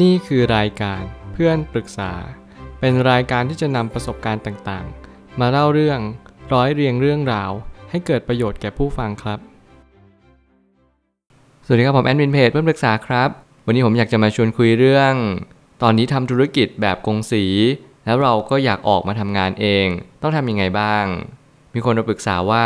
นี่คือรายการเพื่อนปรึกษา เป็นรายการที่จะนำประสบการณ์ต่างๆ มาเล่าเรื่องร้อยเรียงเรื่องราว ให้เกิดประโยชน์แก่ผู้ฟังครับ สวัสดีครับผมแอดมินเพจเพื่อนปรึกษาครับ วันนี้ผมอยากจะมาชวนคุยเรื่อง ตอนนี้ทำธุรกิจแบบกงสี แล้วเราก็อยากออกมาทำงานเอง ต้องทำยังไงบ้าง มีคนมาปรึกษาว่า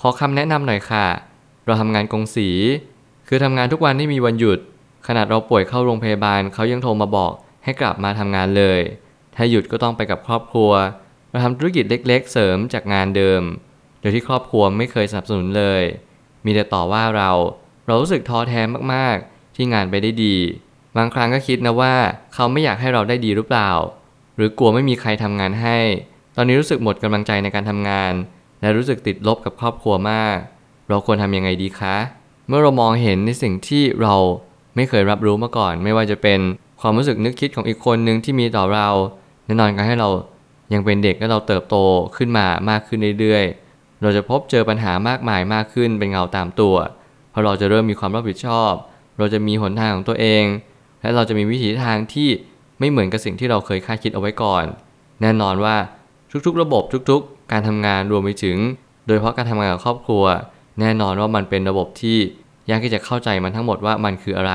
ขอคำแนะนำหน่อยค่ะ เราทำงานกงสี คือทำงานทุกวันที่มีวันหยุด ขนาดเราป่วยเข้าโรงพยาบาลเขายังโทรมาบอกให้กลับมาทำงานเลย ถ้าหยุดก็ต้องไปกับครอบครัว เราทำธุรกิจเล็กๆ เสริมจากงานเดิม โดยที่ครอบครัวไม่เคยสนับสนุนเลย มีแต่ต่อว่าเรา เรารู้สึกท้อแท้มากๆ ที่งานไปได้ดี บางครั้งก็คิดนะว่าเขาไม่อยากให้เราได้ดีหรือเปล่า หรือกลัวไม่มีใครทำงานให้ ตอนนี้รู้สึกหมดกำลังใจในการทำงาน และรู้สึกติดลบกับครอบครัวมาก เราควรทำยังไงดีคะ เมื่อเรามองเห็นในสิ่งที่เรา ไม่เคยรับรู้มาก่อน ไม่ว่าจะเป็นความรู้สึกนึกคิดของอีกคนหนึ่งที่มีต่อเราแน่นอนการให้เรายังเป็นเด็กและเราเติบโตขึ้นมามากขึ้นเรื่อยๆ เราจะพบเจอปัญหามากมายมากขึ้นเป็นเงาตามตัวเพราะเราจะเริ่มมีความรับผิดชอบ เราจะมีหนทางของตัวเอง และเราจะมีวิถีทางที่ไม่เหมือนกับสิ่งที่เราเคยคาดคิดเอาไว้ก่อน แน่นอนว่าทุกๆ ระบบทุกๆ การทำงานรวมไปถึง โดยเฉพาะการทำงานกับครอบครัว แน่นอนว่ามันเป็นระบบที่ ยากที่จะเข้าใจมันทั้งหมดว่ามันคืออะไร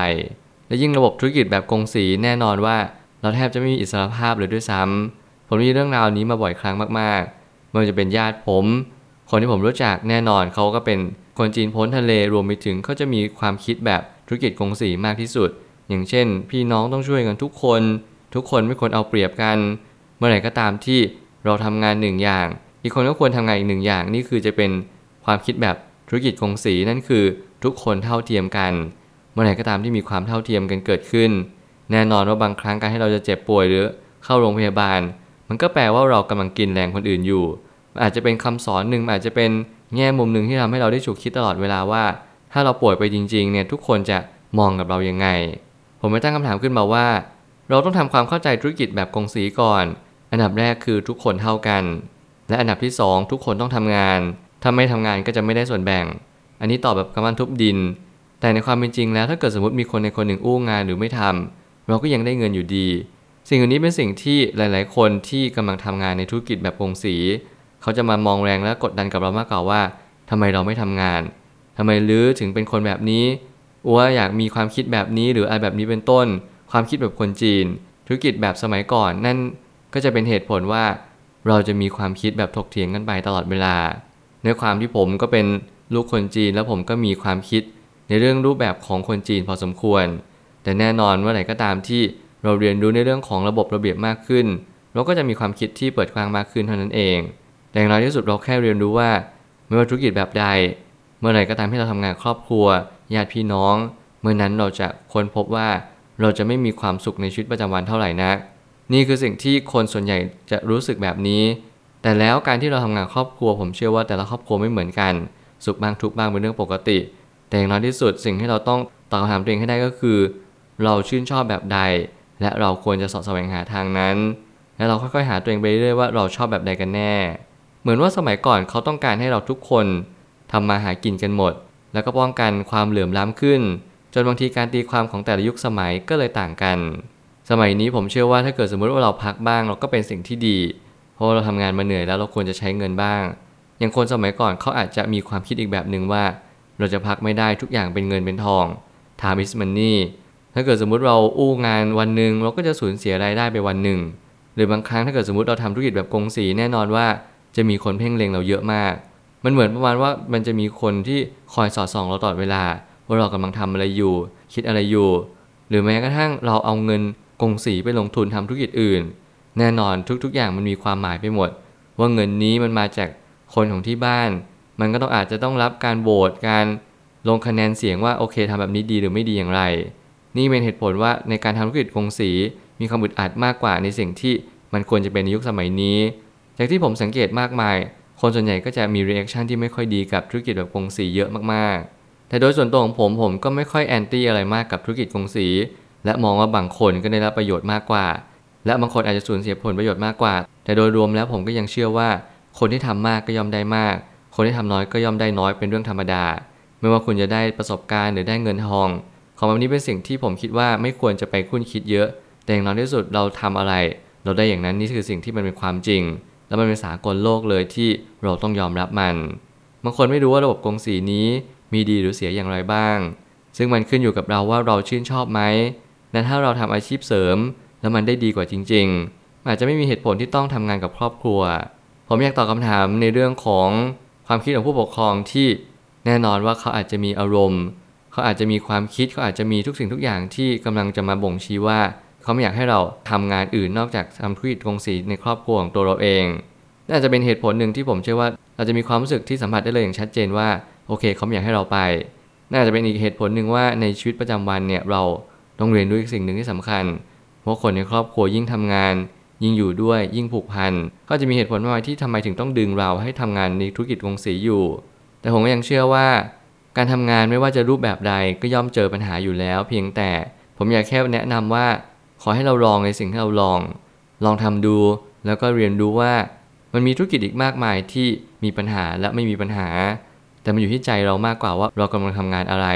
และยิ่งระบบธุรกิจแบบกงสีแน่นอนว่า เราแทบจะไม่มีอิสรภาพเลยด้วยซ้ำผมมีเรื่องราวนี้มาบ่อยครั้งมากๆมันจะเป็นญาติผม คนที่ผมรู้จักแน่นอนเขาก็เป็นคนจีนพ้นทะเลรวมไปถึงเขาจะมีความคิดแบบธุรกิจกงสีมากที่สุด อย่างเช่น พี่น้องต้องช่วยกันทุกคน ทุกคนไม่ควรเอาเปรียบกัน เมื่อไหร่ก็ตามที่เราทำงานหนึ่งอย่าง อีกคนก็ควรทำงานอีกหนึ่งอย่างนี่คือจะเป็นความคิดแบบ ธุรกิจกงสีนั่นคือทุกคนเท่าเทียมกัน เมื่อไหร่ก็ตามที่มีความเท่าเทียมกันเกิดขึ้น แน่นอนว่าบางครั้งการให้เราจะเจ็บป่วยหรือเข้าโรงพยาบาล มันก็แปลว่าเรากำลังกินแรงคนอื่นอยู่ อาจจะเป็นคำสอนหนึ่งอาจจะเป็นแง่มุมหนึ่งที่ทำให้เราได้ฉุกคิดตลอดเวลาว่า ถ้าเราป่วยไปจริงๆเนี่ยทุกคนจะมองกับเรายังไง ผมไม่ตั้งคำถามขึ้นมาว่า เราต้องทำความเข้าใจธุรกิจแบบกงสีก่อน อันดับแรกคือทุกคนเท่ากัน และอันดับที่ 2 ทุกคนต้องทำงาน ถ้าไม่ทำงานก็จะไม่ได้ส่วนแบ่ง อันนี้ตอบแบบกำมันทุบดิน แต่ในความเป็นจริงแล้วถ้าเกิดสมมติมีคนในคนหนึ่งอู้งานหรือไม่ทำเราก็ยังได้เงินอยู่ดี สิ่งเหล่านี้เป็นสิ่งที่หลาย ๆ คนที่กำลังทำงานในธุรกิจแบบกงสี เขาจะมามองแรงและกดดันกับเรามากกว่าว่าทำไมเราไม่ทำงานทำไมลื้อถึงเป็นคนแบบนี้อัวอยากมีความคิดแบบนี้หรืออะไรแบบนี้เป็นต้น ความคิดแบบคนจีน ธุรกิจแบบสมัยก่อนนั่นก็จะเป็นเหตุผลว่า เราจะมีความคิดแบบถกเถียงกันไปตลอดเวลา ในความที่ผมก็เป็นลูกคนจีน แล้วผมก็มีความคิดในเรื่องรูปแบบของคนจีนพอสมควร แต่แน่นอนว่าไหนก็ตามที่เราเรียนรู้ในเรื่องของระบบระเบียบมากขึ้น เราก็จะมีความคิดที่เปิดกว้างมากขึ้นเท่านั้นเองแต่อย่างน้อยที่สุดเราแค่เรียนรู้ว่าไม่ว่าธุรกิจแบบใด เมื่อไหร่ก็ตามที่เราทำงานครอบครัวญาติพี่น้อง เมื่อนั้นเราจะค้นพบว่าเราจะไม่มีความสุขในชีวิตประจำวันเท่าไหร่นัก นี่คือสิ่งที่คนส่วนใหญ่จะรู้สึกแบบนี้ แต่แล้วการที่เราทำงานครอบครัว ผมเชื่อว่าแต่ละครอบครัวไม่เหมือนกัน สุขบ้างทุกบ้างเป็นเรื่องปกติ แต่อย่างน้อยที่สุดสิ่งที่เราต้องตอบคำถามตัวเองให้ได้ก็คือ เราชื่นชอบแบบใด และเราควรจะสอบแสวงหาทางนั้น และเราค่อยๆหาตัวเองไปเรื่อยๆว่าเราชอบแบบใดกันแน่ เหมือนว่าสมัยก่อนเขาต้องการให้เราทุกคนทำมาหากินกันหมด แล้วก็ป้องกันความเหลื่อมล้ำขึ้น จนบางทีการตีความของแต่ละยุคสมัยก็เลยต่างกัน สมัยนี้ผมเชื่อว่าถ้าเกิดสมมติว่าเราพักบ้างเราก็เป็นสิ่งที่ดี ราะเราทำงานมาเหนื่อยแล้วเราควรจะใช้เงินบ้าง อย่างคนสมัยก่อนเขาอาจจะมีความคิดอีกแบบหนึ่งว่า เราจะพักไม่ได้ทุกอย่างเป็นเงินเป็นทอง time is money ถ้าเกิดสมมุติเราอู้งานวันหนึ่งเราก็จะสูญเสียรายได้ไปวันหนึ่ง หรือบางครั้งถ้าเกิดสมมติเราทำธุรกิจแบบกงสีแน่นอนว่าจะมีคนเพ่งเล็งเราเยอะมาก มันเหมือนประมาณว่ามันจะมีคนที่คอยสอดส่องเราตลอดเวลา ว่าเรากำลังทำอะไรอยู่ คิดอะไรอยู่ หรือแม้กระทั่งเราเอาเงินกงสีไปลงทุนทำธุรกิจอื่น แน่นอนทุกๆ อย่างมันมีความหมายไปหมด ว่าเงินนี้มันมาจากคนของที่บ้าน มันก็ต้องอาจจะต้องรับการโหวตการลงคะแนนเสียงว่าโอเคทำแบบนี้ดีหรือไม่ดีอย่างไร นี่เป็นเหตุผลว่าในการทำธุรกิจกงสีมีความอึดอัดมากกว่าในสิ่งที่มันควรจะเป็นในยุคสมัยนี้ จากที่ผมสังเกตมากมาย คนส่วนใหญ่ก็จะมี reaction ที่ไม่ค่อยดีกับธุรกิจแบบกงสีเยอะมากๆ แต่โดยส่วนตัวของผมผมก็ไม่ค่อย anti อะไรมากกับธุรกิจกงสีและมองว่าบางคนก็ได้รับประโยชน์มากกว่า และบางคนอาจจะสูญเสียผลประโยชน์มากกว่า แต่โดยรวมแล้วผมก็ยังเชื่อว่า คนที่ทำมากก็ย่อมได้มาก คนที่ทำน้อยก็ย่อมได้น้อยเป็นเรื่องธรรมดา ไม่ว่าคุณจะได้ประสบการณ์หรือได้เงินทอง ของแบบนี้เป็นสิ่งที่ผมคิดว่าไม่ควรจะไปคุ้นคิดเยอะ แต่อย่างน้อยที่สุดเราทำอะไร เราได้อย่างนั้นนี่คือสิ่งที่มันเป็นความจริง แล้วมันเป็นสากลโลกเลยที่เราต้องยอมรับมัน บางคนไม่รู้ว่าระบบกงสีนี้มีดีหรือเสียอย่างไรบ้าง ซึ่งมันขึ้นอยู่กับเราว่าเราชื่นชอบไหมและถ้าเราทำอาชีพเสริม แล้วมันได้ดีกว่าจริง ๆ อาจจะไม่มีเหตุผลที่ต้องทำงานกับครอบครัว ผมอยากตอบคำถามในเรื่องของความคิดของผู้ปกครองที่แน่นอนว่าเขาอาจจะมีอารมณ์ เขาอาจจะมีความคิดเขาอาจจะมีทุกสิ่งทุกอย่างที่กำลังจะมาบ่งชี้ว่า เขาไม่อยากให้เราทำงานอื่นนอกจากทำธุรกิจกงสีในครอบครัวของตัวเราเองน่าจะเป็นเหตุผลหนึ่งที่ผมเชื่อว่าเราจะมีความรู้สึกที่สัมผัสได้เลยอย่างชัดเจนว่าโอเคเขาไม่อยากให้เราไป น่าจะเป็นอีกเหตุผลหนึ่งว่าในชีวิตประจำวันเนี่ยเราต้องเรียนรู้อีกสิ่งหนึ่งที่สำคัญ พราะคนในครอบครัวยิ่งทำงาน ยิ่งอยู่ด้วยยิ่งผูกพันก็จะมีเหตุผลมากมาที่ทำไมถึงต้องดึงเราให้ทำงานในธุรกิจกงสีอยู่ แต่ผมก็ยังเชื่อว่า การทำงานไม่ว่าจะรูปแบบใดก็ย่อมเจอปัญหาอยู่แล้ว เพียงแต่ผมอยากแค่แนะนำว่า ขอให้เราลองในสิ่งที่เราลอง ลองทำดู แล้วก็เรียนรู้ว่า มันมีธุรกิจอีกมากมายที่มีปัญหาและไม่มีปัญหา แต่มันอยู่ที่ใจเรามากกว่าว่าเรากำลังทำงานอะไร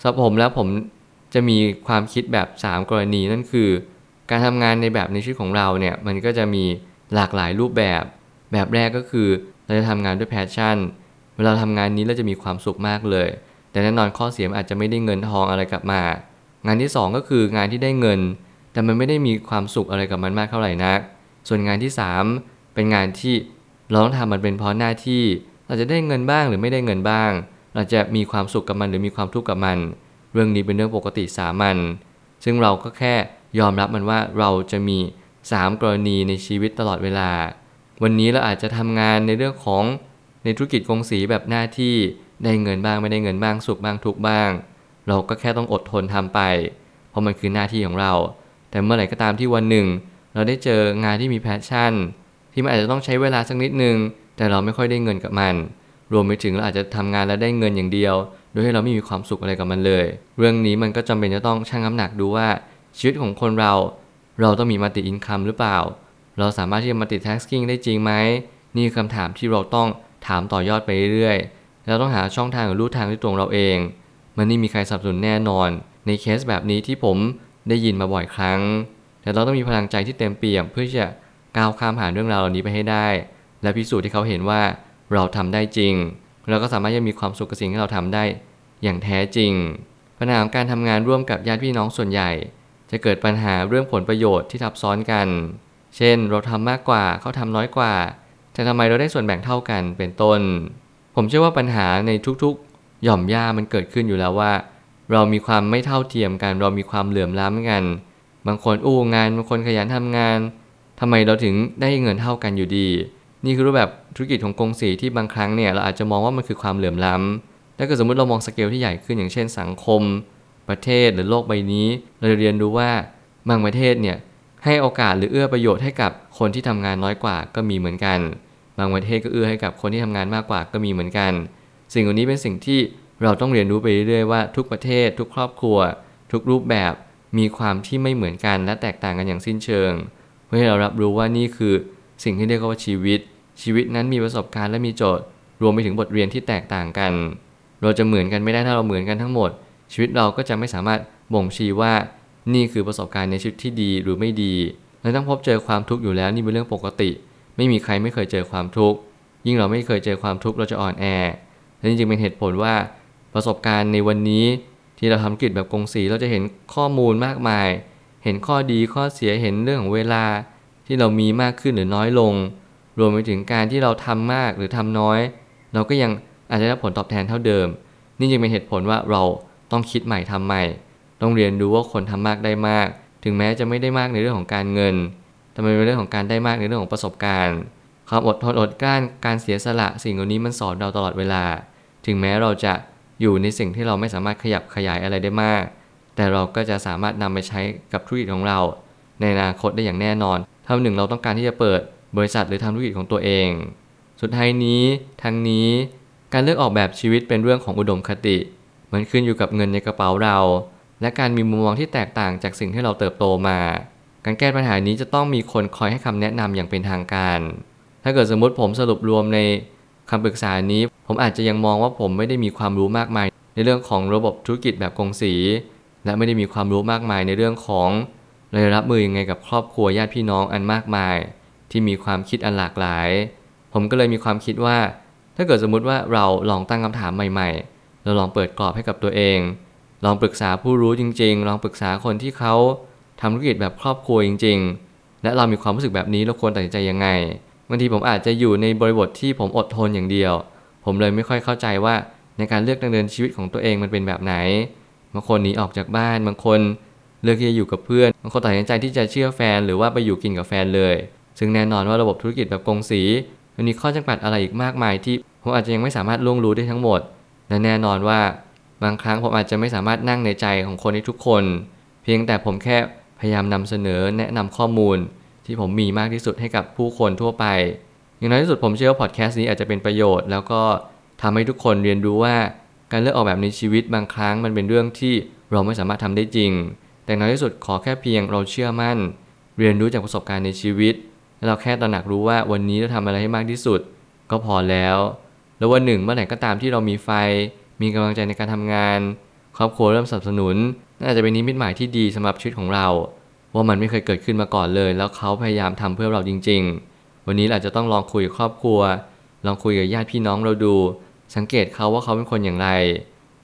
สำหรับผมแล้วผมจะมีความคิดแบบ 3 กรณีนั่นคือ การทำงานในแบบในชีวิตของเราเนี่ยมันก็จะมีหลากหลายรูปแบบ แบบแรกก็คือเราจะทำงานด้วยแพชชั่น เวลาทำงานนี้เราจะมีความสุขมากเลย แต่แน่นอนข้อเสียอาจจะไม่ได้เงินทองอะไรกลับมา งานที่ 2 ก็คืองานที่ได้เงิน แต่มันไม่ได้มีความสุขอะไรกับมันมากเท่าไหร่นัก ส่วนงานที่ 3 เป็นงานที่เราต้องทำมันเป็นเพราะหน้าที่ เราจะได้เงินบ้างหรือไม่ได้เงินบ้าง เราจะมีความสุขกับมันหรือมีความทุกข์กับมัน เรื่องนี้เป็นเรื่องปกติสามัญ ซึ่งเราก็แค่ ยอมรับมันว่าเราจะมี 3 กรณีในชีวิตตลอดเวลา วันนี้เราอาจจะทำงานในเรื่องของในธุรกิจกงสีแบบหน้าที่ได้เงินบ้างไม่ได้เงินบ้างสุขบ้างทุกบ้าง เราก็แค่ต้องอดทนทำไป เพราะมันคือหน้าที่ของเรา แต่เมื่อไหร่ก็ตามที่วันหนึ่ง เราได้เจองานที่มี passion ที่มันอาจจะต้องใช้เวลาสักนิดนึง แต่เราไม่ค่อยได้เงินกับมัน รวมไปถึงเราอาจจะทำงานแล้วได้เงินอย่างเดียว โดยที่เราไม่มีความสุขอะไรกับมันเลย เรื่องนี้มันก็จำเป็นจะต้องชั่งน้ำหนักดูว่า ชีวิตของคนเรา เราต้องมี multi income หรือเปล่า เราสามารถที่จะ multitasking ได้จริงไหม นี่คือคำถามที่เราต้องถามต่อยอดไปเรื่อยๆ เราต้องหาช่องทางหรือลู่ทางที่ตรงเราเอง มันไม่มีใครสนับสนุนแน่นอน ในเคสแบบนี้ที่ผมได้ยินมาบ่อยครั้ง แต่เราต้องมีพลังใจที่เต็มเปี่ยมเพื่อที่จะก้าวข้ามผ่านเรื่องราวเหล่านี้ไปให้ได้ และพิสูจน์ที่เขาเห็นว่าเราทำได้จริง เราก็สามารถจะมีความสุขกับสิ่งที่เราทำได้ อย่างแท้จริงปัญหาของการทำงานร่วมกับญาติพี่น้องส่วนใหญ่ จะเกิดปัญหาเรื่องผลประโยชน์ที่ทับซ้อนกัน เช่น เราทำมากกว่าเขาทำน้อยกว่า แต่ทำไมเราได้ส่วนแบ่งเท่ากันเป็นต้น ผมเชื่อว่าปัญหาในทุกๆ หย่อมย่ามันเกิดขึ้นอยู่แล้วว่า เรามีความไม่เท่าเทียมกัน เรามีความเหลื่อมล้ำกัน บางคนอู้งานบางคนขยันทำงานทำไมเราถึงได้เงินเท่ากันอยู่ดี นี่คือรูปแบบธุรกิจของกงสีที่บางครั้งเนี่ยเราอาจจะมองว่ามันคือความเหลื่อมล้ำถ้าเกิดสมมติเรามองสเกลที่ใหญ่ขึ้นอย่างเช่นสังคม ประเทศหรือโลกใบนี้ เราจะเรียนรู้ว่าบางประเทศเนี่ยให้โอกาสหรือเอื้อประโยชน์ให้กับคนที่ทำงานน้อยกว่าก็มีเหมือนกัน บางประเทศก็เอื้อให้กับคนที่ทำงานมากกว่าก็มีเหมือนกัน สิ่งเหล่านี้เป็นสิ่งที่เราต้องเรียนรู้ไปเรื่อยๆว่าทุกประเทศ ทุกครอบครัว ทุกรูปแบบมีความที่ไม่เหมือนกันและแตกต่างกันอย่างสิ้นเชิง เพื่อให้เรารับรู้ว่านี่คือสิ่งที่เรียกว่าชีวิต ชีวิตนั้นมีประสบการณ์และมีโจทย์ รวมไปถึงบทเรียนที่แตกต่างกัน เราจะเหมือนกันไม่ได้ถ้าเราเหมือนกันทั้งหมด ชีวิตเราก็จะไม่สามารถบ่งชี้ว่านี่คือประสบการณ์ในชีวิตที่ดีหรือไม่ดีเราต้องพบเจอความทุกข์อยู่แล้วนี่เป็นเรื่องปกติ ไม่มีใครไม่เคยเจอความทุกข์ยิ่งเราไม่เคยเจอความทุกข์เราจะอ่อนแอและจริงๆเป็นเหตุผลว่าประสบการณ์ในวันนี้ที่เราทำกิจแบบกงสีเราจะเห็นข้อมูลมากมาย เห็นข้อดีข้อเสียเห็นเรื่องของเวลาที่เรามีมากขึ้นหรือน้อยลง รวมไปถึงการที่เราทำมากหรือทำน้อย เราก็ยังอาจจะได้ผลตอบแทนเท่าเดิม นี่จึงเป็นเหตุผลว่าเรา ต้องคิดใหม่ทำใหม่ ต้องเรียนรู้ว่าคนทำมากได้มาก ถึงแม้จะไม่ได้มากในเรื่องของการเงิน แต่มันเป็นเรื่องของการได้มากในเรื่องของประสบการณ์ความอดทนอดกลั้นการเสียสละสิ่งเหล่านี้มันสอนเราตลอดเวลา ถึงแม้เราจะอยู่ในสิ่งที่เราไม่สามารถขยับขยายอะไรได้มาก แต่เราก็จะสามารถนำไปใช้กับธุรกิจของเรา ในอนาคตได้อย่างแน่นอนถ้าหนึ่งเราต้องการที่จะเปิดบริษัทหรือทำธุรกิจของตัวเอง สุดท้ายนี้ทั้งนี้การเลือกออกแบบชีวิตเป็นเรื่องของอุดมคติ มันขึ้นอยู่กับเงินในกระเป๋าเรา และการมีมุมมองที่แตกต่างจากสิ่งที่เราเติบโตมา การแก้ปัญหานี้จะต้องมีคนคอยให้คำแนะนำอย่างเป็นทางการ ถ้าเกิดสมมติผมสรุปรวมในคำปรึกษานี้ ผมอาจจะยังมองว่าผมไม่ได้มีความรู้มากมาย ในเรื่องของระบบธุรกิจแบบกงสี และไม่ได้มีความรู้มากมายในเรื่องของเลยรับมือยังไงกับครอบครัวญาติพี่น้องอันมากมาย ที่มีความคิดอันหลากหลาย ผมก็เลยมีความคิดว่า ถ้าเกิดสมมติว่าเราลองตั้งคำถามใหม่ ๆ เราลองเปิดกรอบให้กับตัวเอง ลองปรึกษาผู้รู้จริง ๆ ลองปรึกษาคนที่เขาทำธุรกิจแบบครอบครัวจริง ๆ และเรามีความรู้สึกแบบนี้เราควรตัดสินใจยังไงบางทีผมอาจจะอยู่ในบริบทที่ผมอดทนอย่างเดียว ผมเลยไม่ค่อยเข้าใจว่าในการเลือกดำเนินชีวิตของตัวเองมันเป็นแบบไหนบางคนหนีออกจากบ้านบางคนเลือกที่จะอยู่กับเพื่อนบางคนตัดสินใจที่จะเชื่อแฟนหรือว่าไปอยู่กินกับแฟนเลย ซึ่งแน่นอนว่าระบบธุรกิจแบบกงสีมันมีข้อจำกัดอะไรอีกมากมายที่ผมอาจจะยังไม่สามารถล่วงรู้ได้ทั้งหมด และแน่นอนว่าบางครั้งผมอาจจะไม่สามารถนั่งในใจของคนได้ทุกคน เพียงแต่ผมแค่พยายามนำเสนอแนะนำข้อมูล ที่ผมมีมากที่สุดให้กับผู้คนทั่วไป อย่างน้อยที่สุดผมเชื่อว่าพอดแคสต์นี้อาจจะเป็นประโยชน์ แล้วก็ทำให้ทุกคนเรียนรู้ว่า การเลือกออกแบบในชีวิตบางครั้งมันเป็นเรื่องที่เราไม่สามารถทำได้จริง แต่น้อยที่สุดขอแค่เพียงเราเชื่อมั่น เรียนรู้จากประสบการณ์ในชีวิต และเราแค่ตระหนักรู้ว่าวันนี้เราทำอะไรให้มากที่สุด ก็พอแล้ว แล้ววันหนึ่งเมื่อไหร่ก็ตามที่เรามีไฟ มีกำลังใจในการทำงาน ครอบครัวเริ่มสนับสนุน น่าจะเป็นนิมิตหมายที่ดีสำหรับชีวิตของเรา ว่ามันไม่เคยเกิดขึ้นมาก่อนเลย แล้วเขาพยายามทำเพื่อเราจริง ๆ วันนี้เราจะต้องลองคุยกับครอบครัว ลองคุยกับญาติพี่น้องเราดู สังเกตเขาว่าเขาเป็นคนอย่างไร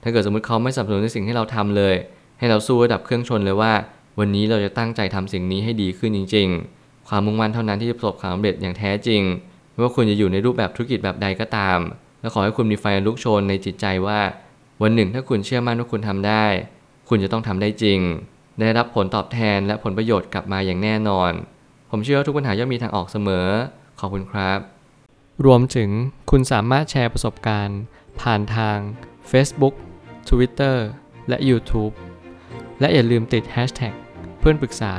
ถ้าเกิดสมมติเขาไม่สนับสนุนในสิ่งที่เราทำเลย ให้เราสู้ระดับเครื่องชนเลยว่า วันนี้เราจะตั้งใจทำสิ่งนี้ให้ดีขึ้นจริง ๆ ความมุ่งมั่นเท่านั้นที่จะประสบความสำเร็จอย่างแท้จริงไม่ว่าคุณจะอยู่ในรูปแบบธุรกิจแบบใดก็ตาม และขอให้คุณมีไฟลุกโชนในจิตใจว่า วันหนึ่งถ้าคุณเชื่อมั่นว่าคุณทำได้ คุณจะต้องทำได้จริง ได้รับผลตอบแทนและผลประโยชน์กลับมาอย่างแน่นอน ผมเชื่อว่าทุกปัญหาย่อมมีทางออกเสมอ ขอบคุณครับ รวมถึงคุณสามารถแชร์ประสบการณ์ ผ่านทาง Facebook Twitter และ YouTube และอย่าลืมติด Hashtag เพื่อนปรึกษา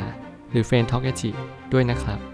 หรือ f r ร e n d t a l k ด้วยนะครับ